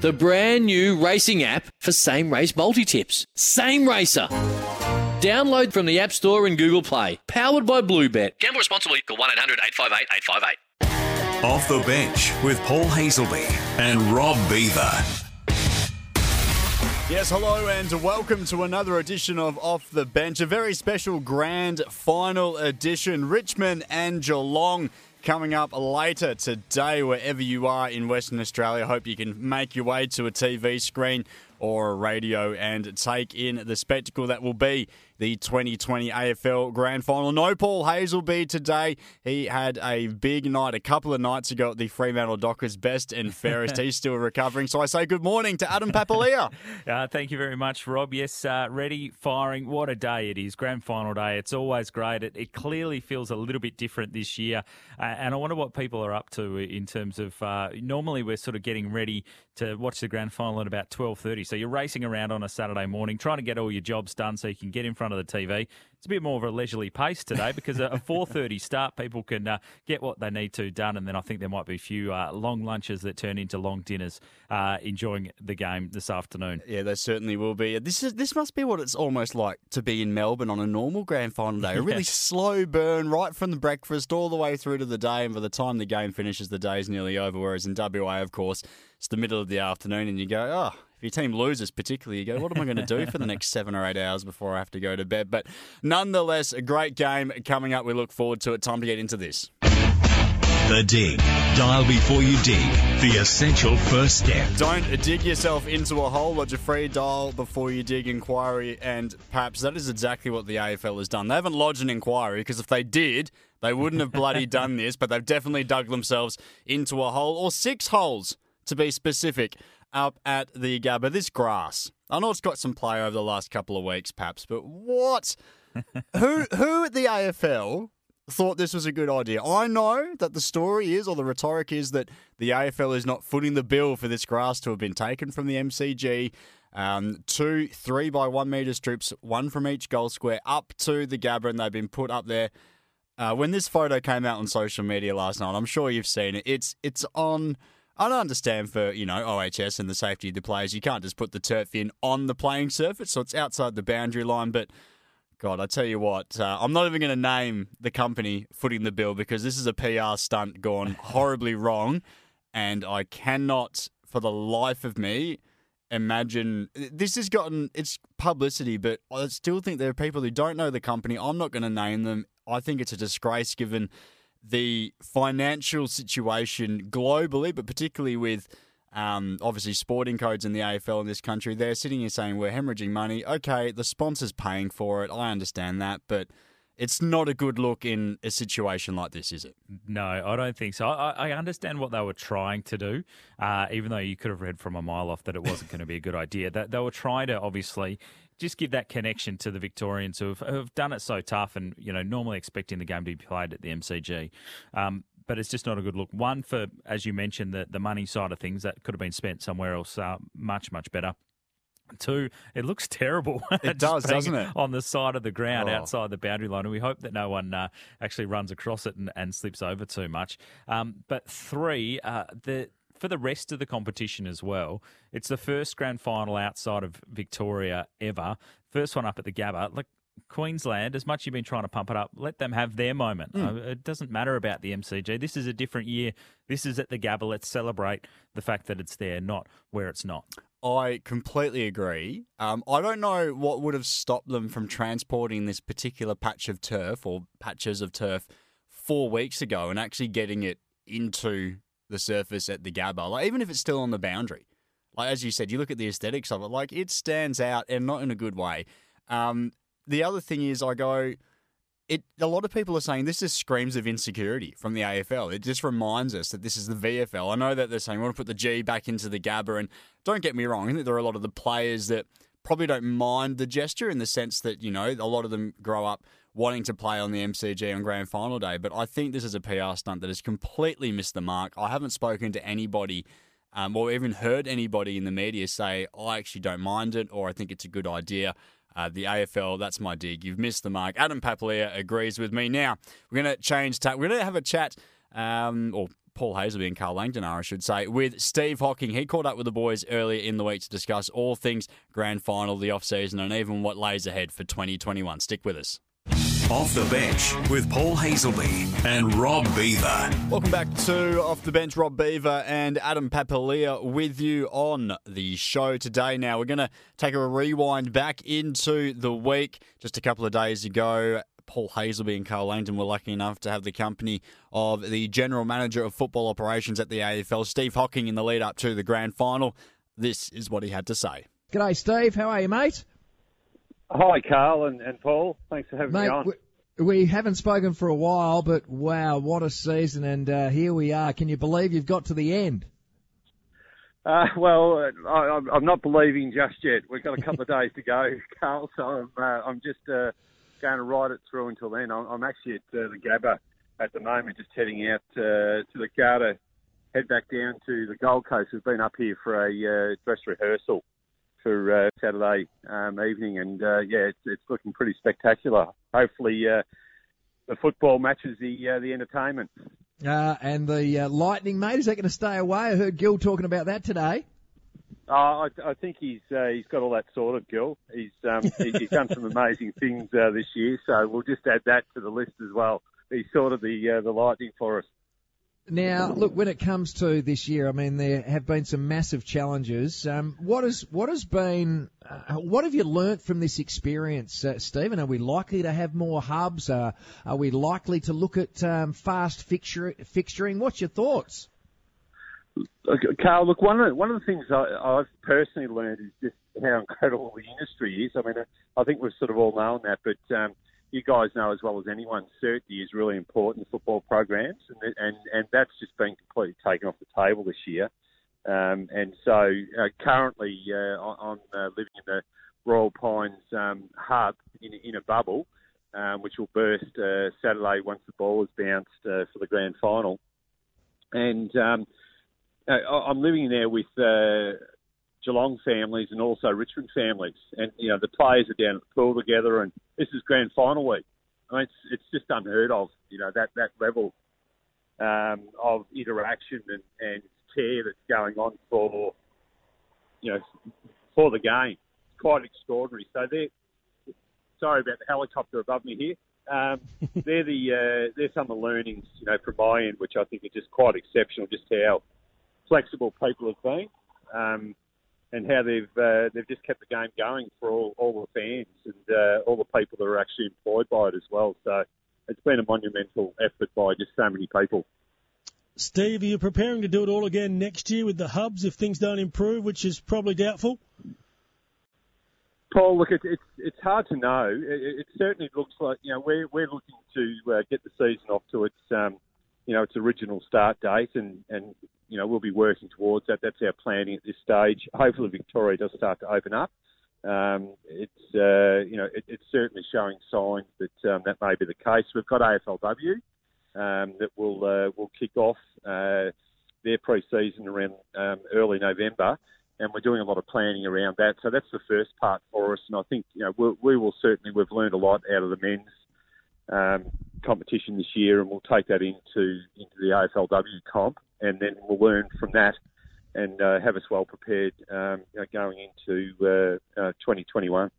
the brand new racing app for same race multi tips. Same Racer. Download from the App Store and Google Play. Powered by Bluebet. Gamble responsibly. Call 1 800 858 858. Off the bench with Paul Hasleby and Rob Beaver. Yes, hello and welcome to another edition of Off the Bench, a very special grand final edition. Richmond and Geelong coming up later today, wherever you are in Western Australia. Hope you can make your way to a TV screen or a radio and take in the spectacle that will be the 2020 AFL Grand Final. No Paul Hasleby today. He had a big night a couple of nights ago at the Fremantle Dockers Best and Fairest. He's still recovering. So I say good morning to Adam Papalia. uh, thank you very much, Rob. Yes, uh, ready, firing. What a day it is. Grand Final day. It's always great. It, it clearly feels a little bit different this year. Uh, and I wonder what people are up to in terms of uh, normally we're sort of getting ready to watch the Grand Final at about 12.30. So you're racing around on a Saturday morning trying to get all your jobs done so you can get in front of the TV. It's a bit more of a leisurely pace today because a 4:30 start, people can uh, get what they need to done, and then I think there might be a few uh, long lunches that turn into long dinners, uh, enjoying the game this afternoon. Yeah, there certainly will be. This is this must be what it's almost like to be in Melbourne on a normal grand final day. A really slow burn right from the breakfast all the way through to the day, and by the time the game finishes, the day is nearly over. Whereas in WA, of course, it's the middle of the afternoon, and you go, oh if your team loses, particularly, you go, what am I going to do for the next seven or eight hours before I have to go to bed? But nonetheless, a great game coming up. We look forward to it. Time to get into this. The Dig. Dial before you dig. The essential first step. Don't dig yourself into a hole. Lodge a free dial before you dig inquiry. And perhaps that is exactly what the AFL has done. They haven't lodged an inquiry because if they did, they wouldn't have bloody done this. But they've definitely dug themselves into a hole or six holes to be specific up at the Gabba. This grass. I know it's got some play over the last couple of weeks, perhaps, but what? Who who at the AFL thought this was a good idea? I know that the story is, or the rhetoric is, that the AFL is not footing the bill for this grass to have been taken from the MCG. Um, two three by one metre strips, one from each goal square, up to the Gabba, and they've been put up there. Uh, when this photo came out on social media last night, I'm sure you've seen it. It's it's on I don't understand for, you know, OHS and the safety of the players, you can't just put the turf in on the playing surface, so it's outside the boundary line. But, God, I tell you what, uh, I'm not even going to name the company footing the bill because this is a PR stunt gone horribly wrong. And I cannot, for the life of me, imagine this has gotten it's publicity, but I still think there are people who don't know the company. I'm not going to name them. I think it's a disgrace given the financial situation globally, but particularly with um, obviously sporting codes in the AFL in this country, they're sitting here saying we're hemorrhaging money. Okay, the sponsor's paying for it. I understand that, but it's not a good look in a situation like this, is it? No, I don't think so. I, I understand what they were trying to do, uh, even though you could have read from a mile off that it wasn't going to be a good idea. That they were trying to obviously just give that connection to the Victorians who have, who have, done it so tough and, you know, normally expecting the game to be played at the MCG. Um, but it's just not a good look. One, for, as you mentioned, the, the money side of things that could have been spent somewhere else uh, much, much better. Two, it looks terrible. It does, doesn't it? On the side of the ground Oh. outside the boundary line. And we hope that no one uh, actually runs across it and, and slips over too much. Um, but three, uh, the for the rest of the competition as well, it's the first grand final outside of Victoria ever. First one up at the Gabba. Like Queensland, as much as you've been trying to pump it up, let them have their moment. Hmm. Uh, It doesn't matter about the MCG. This is a different year. This is at the Gabba. Let's celebrate the fact that it's there, not where it's not. I completely agree. Um, I don't know what would have stopped them from transporting this particular patch of turf or patches of turf four weeks ago and actually getting it into the surface at the Gabba. Like even if it's still on the boundary, like as you said, you look at the aesthetics of it, like it stands out and not in a good way. Um, the other thing is, I go, it a lot of people are saying this just screams of insecurity from the AFL. It just reminds us that this is the VFL. I know that they're saying we want to put the G back into the Gabba, and don't get me wrong, I think there are a lot of the players that probably don't mind the gesture in the sense that you know a lot of them grow up wanting to play on the MCG on grand final day. But I think this is a PR stunt that has completely missed the mark. I haven't spoken to anybody. Um, or even heard anybody in the media say, I actually don't mind it, or I think it's a good idea. Uh, the AFL, that's my dig. You've missed the mark. Adam Papalia agrees with me. Now, we're going to change tack. We're going to have a chat, um, or Paul Hasleby and Carl Langdon are, I should say, with Steve Hocking. He caught up with the boys earlier in the week to discuss all things grand final, the off-season, and even what lays ahead for 2021. Stick with us. Off the bench with Paul Hasleby and Rob Beaver. Welcome back to Off the Bench. Rob Beaver and Adam Papalia with you on the show today. Now, we're going to take a rewind back into the week. Just a couple of days ago, Paul Hasleby and Carl Langdon were lucky enough to have the company of the General Manager of Football Operations at the AFL, Steve Hocking, in the lead up to the grand final. This is what he had to say. G'day, Steve. How are you, mate? Hi, Carl and, and Paul. Thanks for having Mate, me on. we, we haven't spoken for a while, but wow, what a season! And uh, here we are. Can you believe you've got to the end? Uh, well, uh, I, I'm- I'm not believing just yet. We've got a couple of days to go, Carl. So I'm, uh, I'm just uh, going to ride it through until then. I'm, I'm actually at uh, the Gabba at the moment, just heading out uh, to the to head back down to the Gold Coast. We've been up here for a uh, dress rehearsal for uh, Saturday um, evening, and uh, yeah, it's, it's looking pretty spectacular. Hopefully, uh, the football matches the uh, the entertainment. Uh, and the uh, Lightning, mate, is that going to stay away? I heard Gil talking about that today. Uh, I, I think he's uh, he's got all that sorted, Gil. He's um, he, he's done some amazing things uh, this year, so we'll just add that to the list as well. He's sorted the uh, the lightning for us. Now, look, when it comes to this year, I mean, there have been some massive challenges. Um, what has what has been, uh, what have you learnt from this experience, uh, Stephen? Are we likely to have more hubs? Uh, are we likely to look at um, fast fixture, fixturing? What's your thoughts? Carl, look, one of the, one of the things I, I've personally learned is just how incredible the industry is. I mean, I think we've sort of all known that, but um, you guys know as well as anyone, certainty is really important in football programs, and and and that's just been completely taken off the table this year. Um, and so uh, currently, uh, I'm uh, living in the Royal Pines um, hub in, in a bubble, um, which will burst uh, Saturday once the ball is bounced uh, for the grand final. And um, uh, I'm living there with Geelong families and also Richmond families, and you know the players are down at the pool together, and this is grand final week. I mean, it's it's just unheard of, you know, that that level um, of interaction and, and care that's going on for you know for the game. It's quite extraordinary. So they're sorry about the helicopter above me here. Um, they're the uh, they're some of the learnings, you know, from my end, which I think are just quite exceptional. Just how flexible people have been, um, and how they've uh, they've just kept the game going for all, all the fans and uh, all the people that are actually employed by it as well. So it's been a monumental effort by just so many people. Steve, are you preparing to do it all again next year with the hubs if things don't improve, which is probably doubtful? Paul, look, it's it's, it's hard to know. It, it certainly looks like you know we're we're looking to uh, get the season off to its um, you know its original start date, and and you know we'll be working towards that. That's our planning at this stage. Hopefully, Victoria does start to open up. Um, it's uh, you know it, it's certainly showing signs that um, that may be the case. We've got AFLW um, that will uh, will kick off uh, their pre-season around um, early November and we're doing a lot of planning around that. So that's the first part for us, and I think you know we'll, we will certainly we've learned a lot out of the men's um, competition this year, and we'll take that into into the AFLW comp, and then we'll learn from that and uh, have us well prepared um, going into uh, uh, 2021.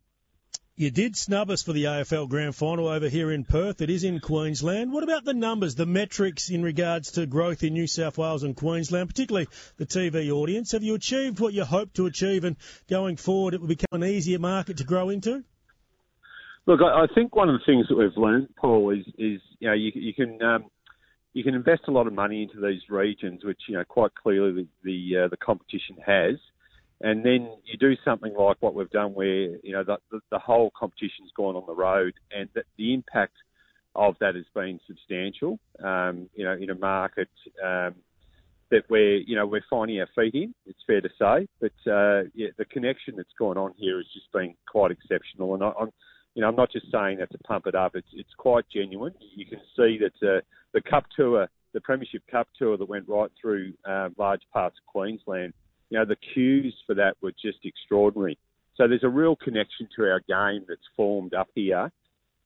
You did snub us for the AFL Grand Final over here in Perth. It is in Queensland. What about the numbers, the metrics in regards to growth in New South Wales and Queensland, particularly the TV audience? Have you achieved what you hoped to achieve, and going forward, it will become an easier market to grow into? Look, I, I think one of the things that we've learned, Paul, is is you know you, you can um, you can invest a lot of money into these regions, which you know quite clearly the the, uh, the competition has, and then you do something like what we've done, where you know the the, the whole competition's gone on the road, and that the impact of that has been substantial. Um, you know, in a market um, that we're you know we're finding our feet in. It's fair to say, but uh, yeah, the connection that's gone on here has just been quite exceptional. And I, I'm you know I'm not just saying that to pump it up. It's it's quite genuine. You can see that uh, the Cup Tour, the Premiership Cup Tour that went right through uh, large parts of Queensland. You know the queues for that were just extraordinary. So there's a real connection to our game that's formed up here.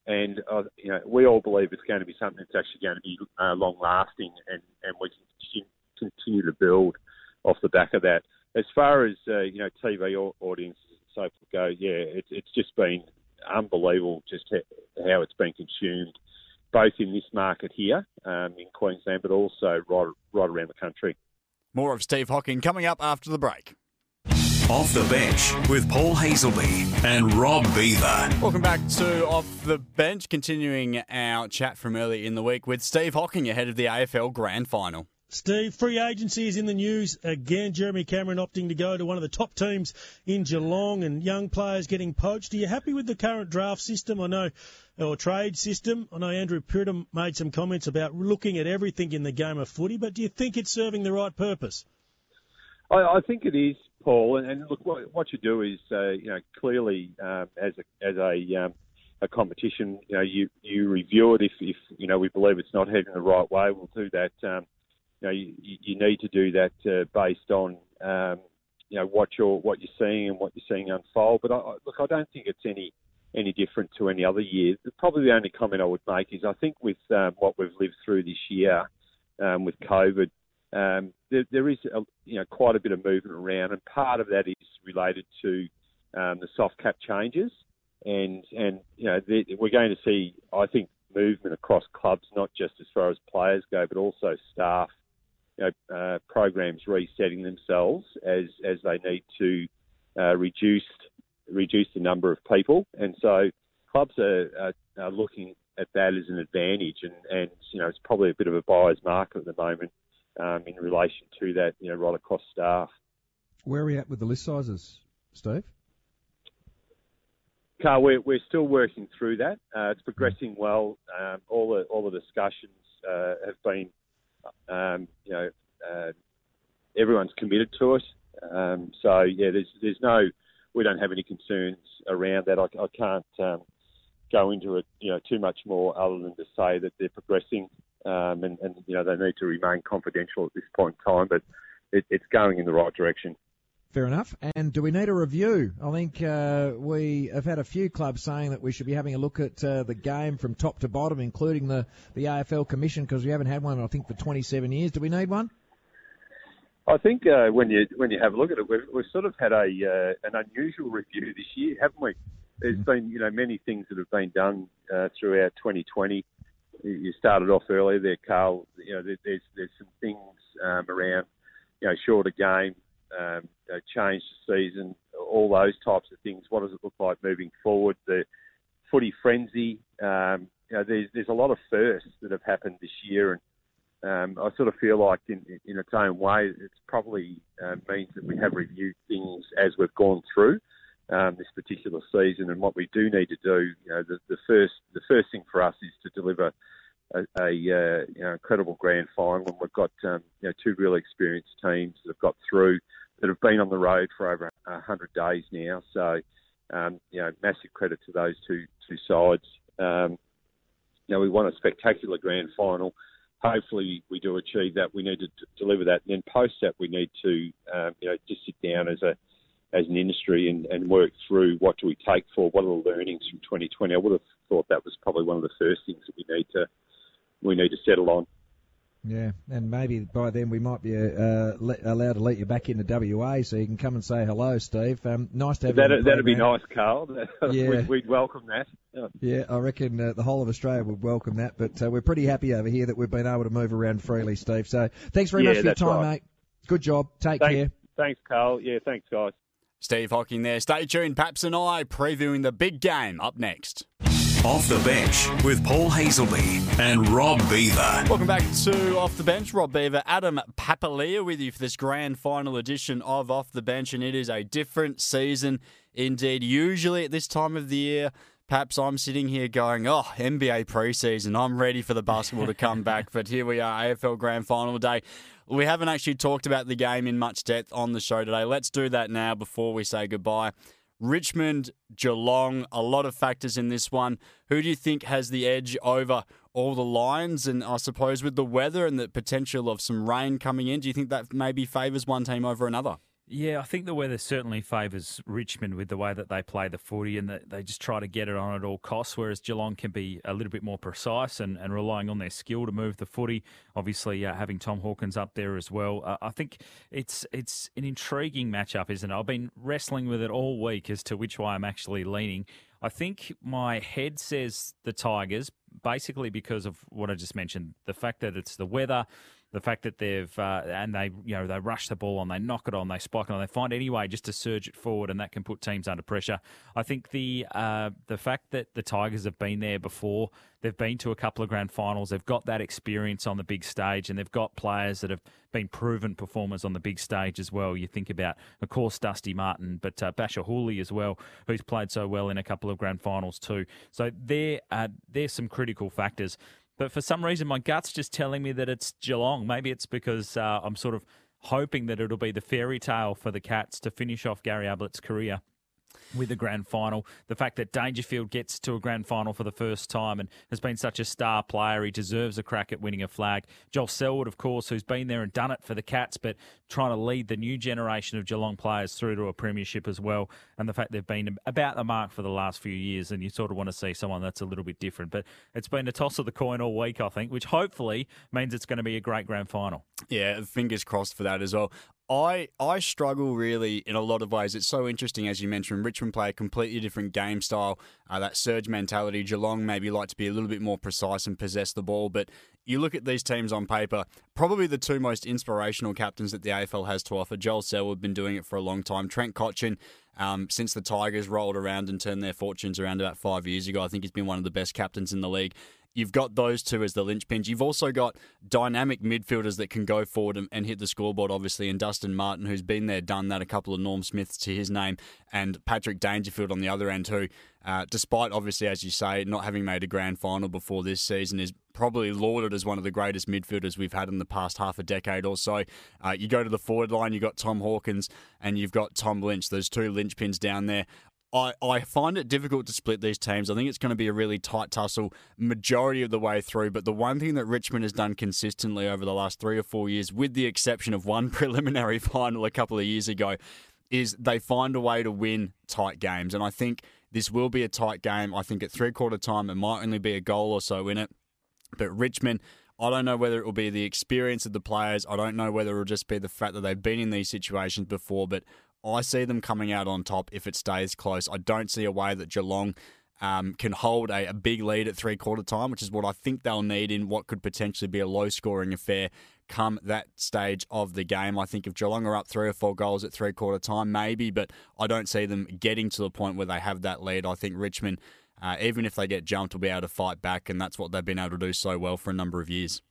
And uh, you know, we all believe it's going to be something that's actually going to be uh, long lasting, and, and we can continue to build off the back of that. As far as uh, you know, TV audiences and so forth go, yeah, it's it's just been unbelievable just how it's been consumed, both in this market here um, in Queensland, but also right right around the country. More of Steve Hocking coming up after the break. Off the bench with Paul Hasleby and Rob Beaver. Welcome back to Off the Bench, continuing our chat from early in the week with Steve Hocking ahead of the AFL Grand Final. Steve, free agency is in the news again. Jeremy Cameron opting to go to one of the top teams in Geelong and young players getting poached. Are you happy with the current draft system? I know, or trade system. I know Andrew Pridham made some comments about looking at everything in the game of footy, but do you think it's serving the right purpose? I, I think it is, Paul. And, and look, what, what, you do is, uh, you know, clearly um, as a as a um, a competition, you know, you you review it if, if you know we believe it's not heading the right way. We'll do that. Um, you know, you, you need to do that uh, based on um, you know what you're what you're seeing and what you're seeing unfold. But I, look, I don't think it's any any different to any other year. Probably the only comment I would make is I think with um, what we've lived through this year um, with COVID, um, there, there is a, you know quite a bit of movement around, and part of that is related to um, the soft cap changes, and and you know we're going to see I think movement across clubs, not just as far as players go, but also staff you know, uh, programs resetting themselves as as they need to uh, reduce reduce the number of people, and so clubs are, are, are, looking at that as an advantage, and, and you know it's probably a bit of a buyer's market at the moment um, in relation to that, you know, right across staff. Where are we at with the list sizes, Steve? Carl, we're, we're still working through that. Uh, it's progressing well. Um, all the all the discussions uh, have been um, you know, uh, everyone's committed to it. Um, so yeah, there's there's no, we don't have any concerns around that. I, I can't um, go into it, you know, too much more other than to say that they're progressing, um, and, and you know they need to remain confidential at this point in time, but it, it's going in the right direction. Fair enough. And do we need a review? I think uh, we have had a few clubs saying that we should be having a look at uh, the game from top to bottom, including the, the AFL Commission, because we haven't had one, I think, for 27 years. Do we need one? I think uh, when you when you have a look at it, we've, we've sort of had a uh, an unusual review this year, haven't we? There's mm-hmm. been you know many things that have been done uh, throughout 2020. You started off earlier there, Carl. You know, there's there's some things um, around you know shorter game, um, you know, change the season, all those types of things. What does it look like moving forward? The footy frenzy. Um, you know, there's there's a lot of firsts that have happened this year, and um, I sort of feel like in in its own way, it's probably uh, means that we have reviewed things as we've gone through. Um, this particular season, and what we do need to do, you know, the, the first the first thing for us is to deliver a, a uh, you know, incredible grand final, and we've got um, you know, two really experienced teams that have got through that have been on the road for over 100 days now. So, um, you know, massive credit to those two two sides. Um, you know, we want a spectacular grand final. Hopefully, we do achieve that. We need to deliver that, and then post that, we need to, um, you know, just sit down as a as an industry and, and work through what do we take for what are the learnings from 2020. I would have thought that was probably one of the first things that we need to we need to settle on. Yeah, and maybe by then we might be uh, let, allowed to let you back into WA so you can come and say hello, Steve. Um, nice to have that, you. That'd be nice, Carl. yeah. we'd, we'd, welcome that. Yeah, yeah I reckon uh, the whole of Australia would welcome that. But uh, we're pretty happy over here that we've been able to move around freely, Steve. So thanks very yeah, much for your time, right. mate. Good job. Take thanks, care. Thanks, Carl. Yeah, thanks, guys. Steve Hocking there. Stay tuned. Paps and I previewing the big game up next. Off the Bench with Paul Hasleby and Rob Beaver. Welcome back to Off the Bench. Rob Beaver, Adam Papalia with you for this grand final edition of Off the Bench, and it is a different season indeed. Usually at this time of the year, perhaps I'm sitting here going, oh, NBA preseason, I'm ready for the basketball to come back. But here we are, AFL Grand Final day. We haven't actually talked about the game in much depth on the show today. Let's do that now before we say goodbye. Richmond, Geelong, a lot of factors in this one. Who do you think has the edge over all the Lions? And I suppose with the weather and the potential of some rain coming in, do you think that maybe favours one team over another? Yeah, I think the weather certainly favours Richmond with the way that they play the footy and that they just try to get it on at all costs, whereas Geelong can be a little bit more precise and, and relying on their skill to move the footy. Obviously, uh, having Tom Hawkins up there as well. Uh, I think it's it's an intriguing matchup, isn't it? I've been wrestling with it all week as to which way I'm actually leaning. I think my head says the Tigers, basically because of what I just mentioned the fact that it's the weather the fact that they've uh, and they you know they rush the ball on, they knock it on, they spike it on, they find any way just to surge it forward, and that can put teams under pressure. I think the uh, the fact that the Tigers have been there before, they've been to a couple of grand finals, they've got that experience on the big stage, and they've got players that have been proven performers on the big stage as well. You think about, of course, Dusty Martin, but uh, Bachar Houli as well, who's played so well in a couple of grand finals too. So there, uh, there's some critical factors. But for some reason, my gut's just telling me that it's Geelong. Maybe it's because uh, I'm sort of hoping that it'll be the fairy tale for the Cats to finish off Gary Ablett's career with a grand final. The fact that Dangerfield gets to a grand final for the first time and has been such a star player, he deserves a crack at winning a flag. Joel Selwood, of course, who's been there and done it for the Cats, but trying to lead the new generation of Geelong players through to a premiership as well. And the fact they've been about the mark for the last few years, and you sort of want to see someone that's a little bit different. But it's been a toss of the coin all week, I think, which hopefully means it's going to be a great grand final. Yeah, fingers crossed for that as well. I I struggle really in a lot of ways. It's so interesting, as you mentioned. Richmond play a completely different game style. Uh, that surge mentality. Geelong maybe like to be a little bit more precise and possess the ball. But you look at these teams on paper. Probably the two most inspirational captains that the AFL has to offer. Joel Selwood been doing it for a long time. Trent Cotchin. Um, since the Tigers rolled around and turned their fortunes around about five years ago, I think he's been one of the best captains in the league. You've got those two as the linchpins. You've also got dynamic midfielders that can go forward and, and, hit the scoreboard, obviously, and Dustin Martin, who's been there, done that, a couple of Norm Smiths to his name, and Patrick Dangerfield on the other end, who, uh, despite obviously, as you say, not having made a grand final before this season, is probably lauded as one of the greatest midfielders we've had in the past half a decade or so. Uh, you go to the forward line, you've got Tom Hawkins and you've got Tom Lynch. There's two linchpins down there. I, I find it difficult to split these teams. I think it's going to be a really tight tussle majority of the way through. But the one thing that Richmond has done consistently over the last three or four years, with the exception of one preliminary final a couple of years ago, is they find a way to win tight games. And I think this will be a tight game. I think at three quarter time, it might only be a goal or so in it. But Richmond, I don't know whether it will be the experience of the players. I don't know whether it will just be the fact that they've been in these situations before. But I see them coming out on top if it stays close. I don't see a way that Geelong um, can hold a, a, big lead at three quarter time, which is what I think they'll need in what could potentially be a low scoring affair come that stage of the game. I think if Geelong are up three or four goals at three quarter time, maybe, but I don't see them getting to the point where they have that lead. I think Richmond, uh, even if they get jumped, will be able to fight back, and that's what they've been able to do so well for a number of years.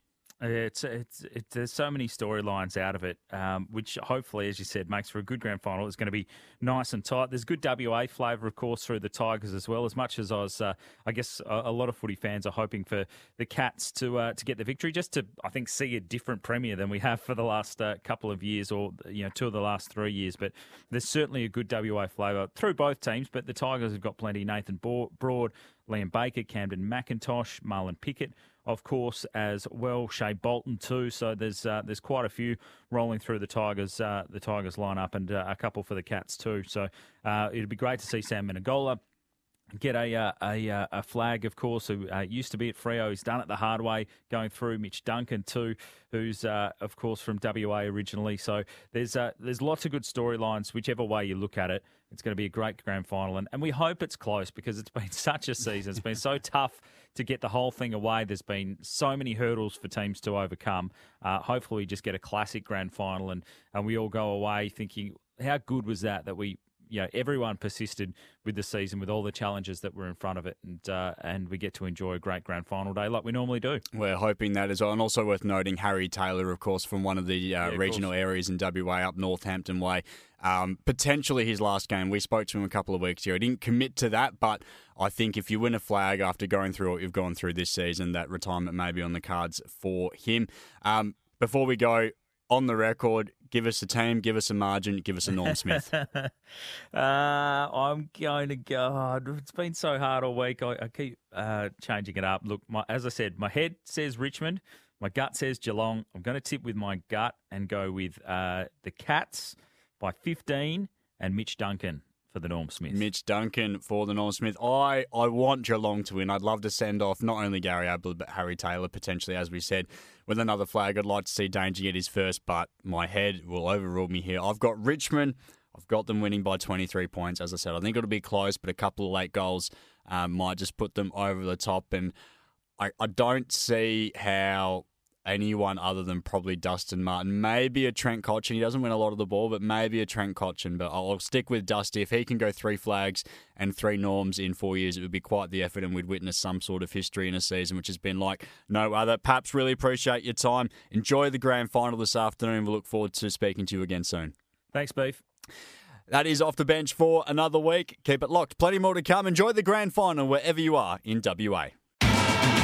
It's, it's, it's there's so many storylines out of it, um, which hopefully, as you said, makes for a good grand final. It's going to be nice and tight. There's good WA flavour, of course, through the Tigers as well. As much as I was, uh, I guess, a, a, lot of footy fans are hoping for the Cats to uh, to get the victory, just to I think see a different premier than we have for the last uh, couple of years, or you know, two of the last three years. But there's certainly a good WA flavour through both teams. But the Tigers have got plenty. Nathan Broad, Liam Baker, Kamdyn McIntosh, Marlon Pickett of course, as well. Shai Bolton too. So there's uh, there's quite a few rolling through the Tigers uh, the Tigers lineup, and uh, a couple for the Cats too. So uh, it'd be great to see Sam Menegola get a uh, a, uh, a flag, of course, who uh, used to be at Freo. He's done it the hard way, going through Mitch Duncan too, who's uh, of course from WA originally. So there's uh, there's lots of good storylines, whichever way you look at it. It's going to be a great grand final, and, and we hope it's close because it's been such a season. It's been so tough to get the whole thing away. There's been so many hurdles for teams to overcome. Uh, hopefully, we just get a classic grand final, and and we all go away thinking, how good was that that we you know everyone persisted with the season with all the challenges that were in front of it, and uh, and we get to enjoy a great grand final day like we normally do. We're hoping that as well. And also worth noting, Harry Taylor, of course, from one of the uh, of regional course. areas in WA up Northampton Way. Um, potentially his last game. We spoke to him a couple of weeks ago. He didn't commit to that, but I think if you win a flag after going through what you've gone through this season, that retirement may be on the cards for him. Um, before we go, on the record, give us a team, give us a margin, give us a Norm Smith. uh, I'm going to go. oh, It's been so hard all week. I, I keep uh, changing it up. Look, my, as I said, my head says Richmond. My gut says Geelong. I'm going to tip with my gut and go with uh, the Cats by 15 and Mitch Duncan for the Norm Smith. Mitch Duncan for the Norm Smith. I, I want Geelong to win. I'd love to send off not only Gary Ablett, but Harry Taylor, potentially, as we said, with another flag. I'd like to see Danger get his first, but my head will overrule me here. I've got Richmond. I've got them winning by 23 points. As I said, I think it'll be close, but a couple of late goals um, might just put them over the top. And I, I don't see how anyone other than probably Dustin Martin, maybe a Trent Cotchin. He doesn't win a lot of the ball, but maybe a Trent Cotchin. But I'll stick with Dusty. If he can go three flags and three norms in four years, it would be quite the effort, and we'd witness some sort of history in a season which has been like no other. Paps, really appreciate your time. Enjoy the grand final this afternoon. We look forward to speaking to you again soon. Thanks, Beef. That is off the bench for another week. Keep it locked. Plenty more to come. Enjoy the grand final wherever you are in WA.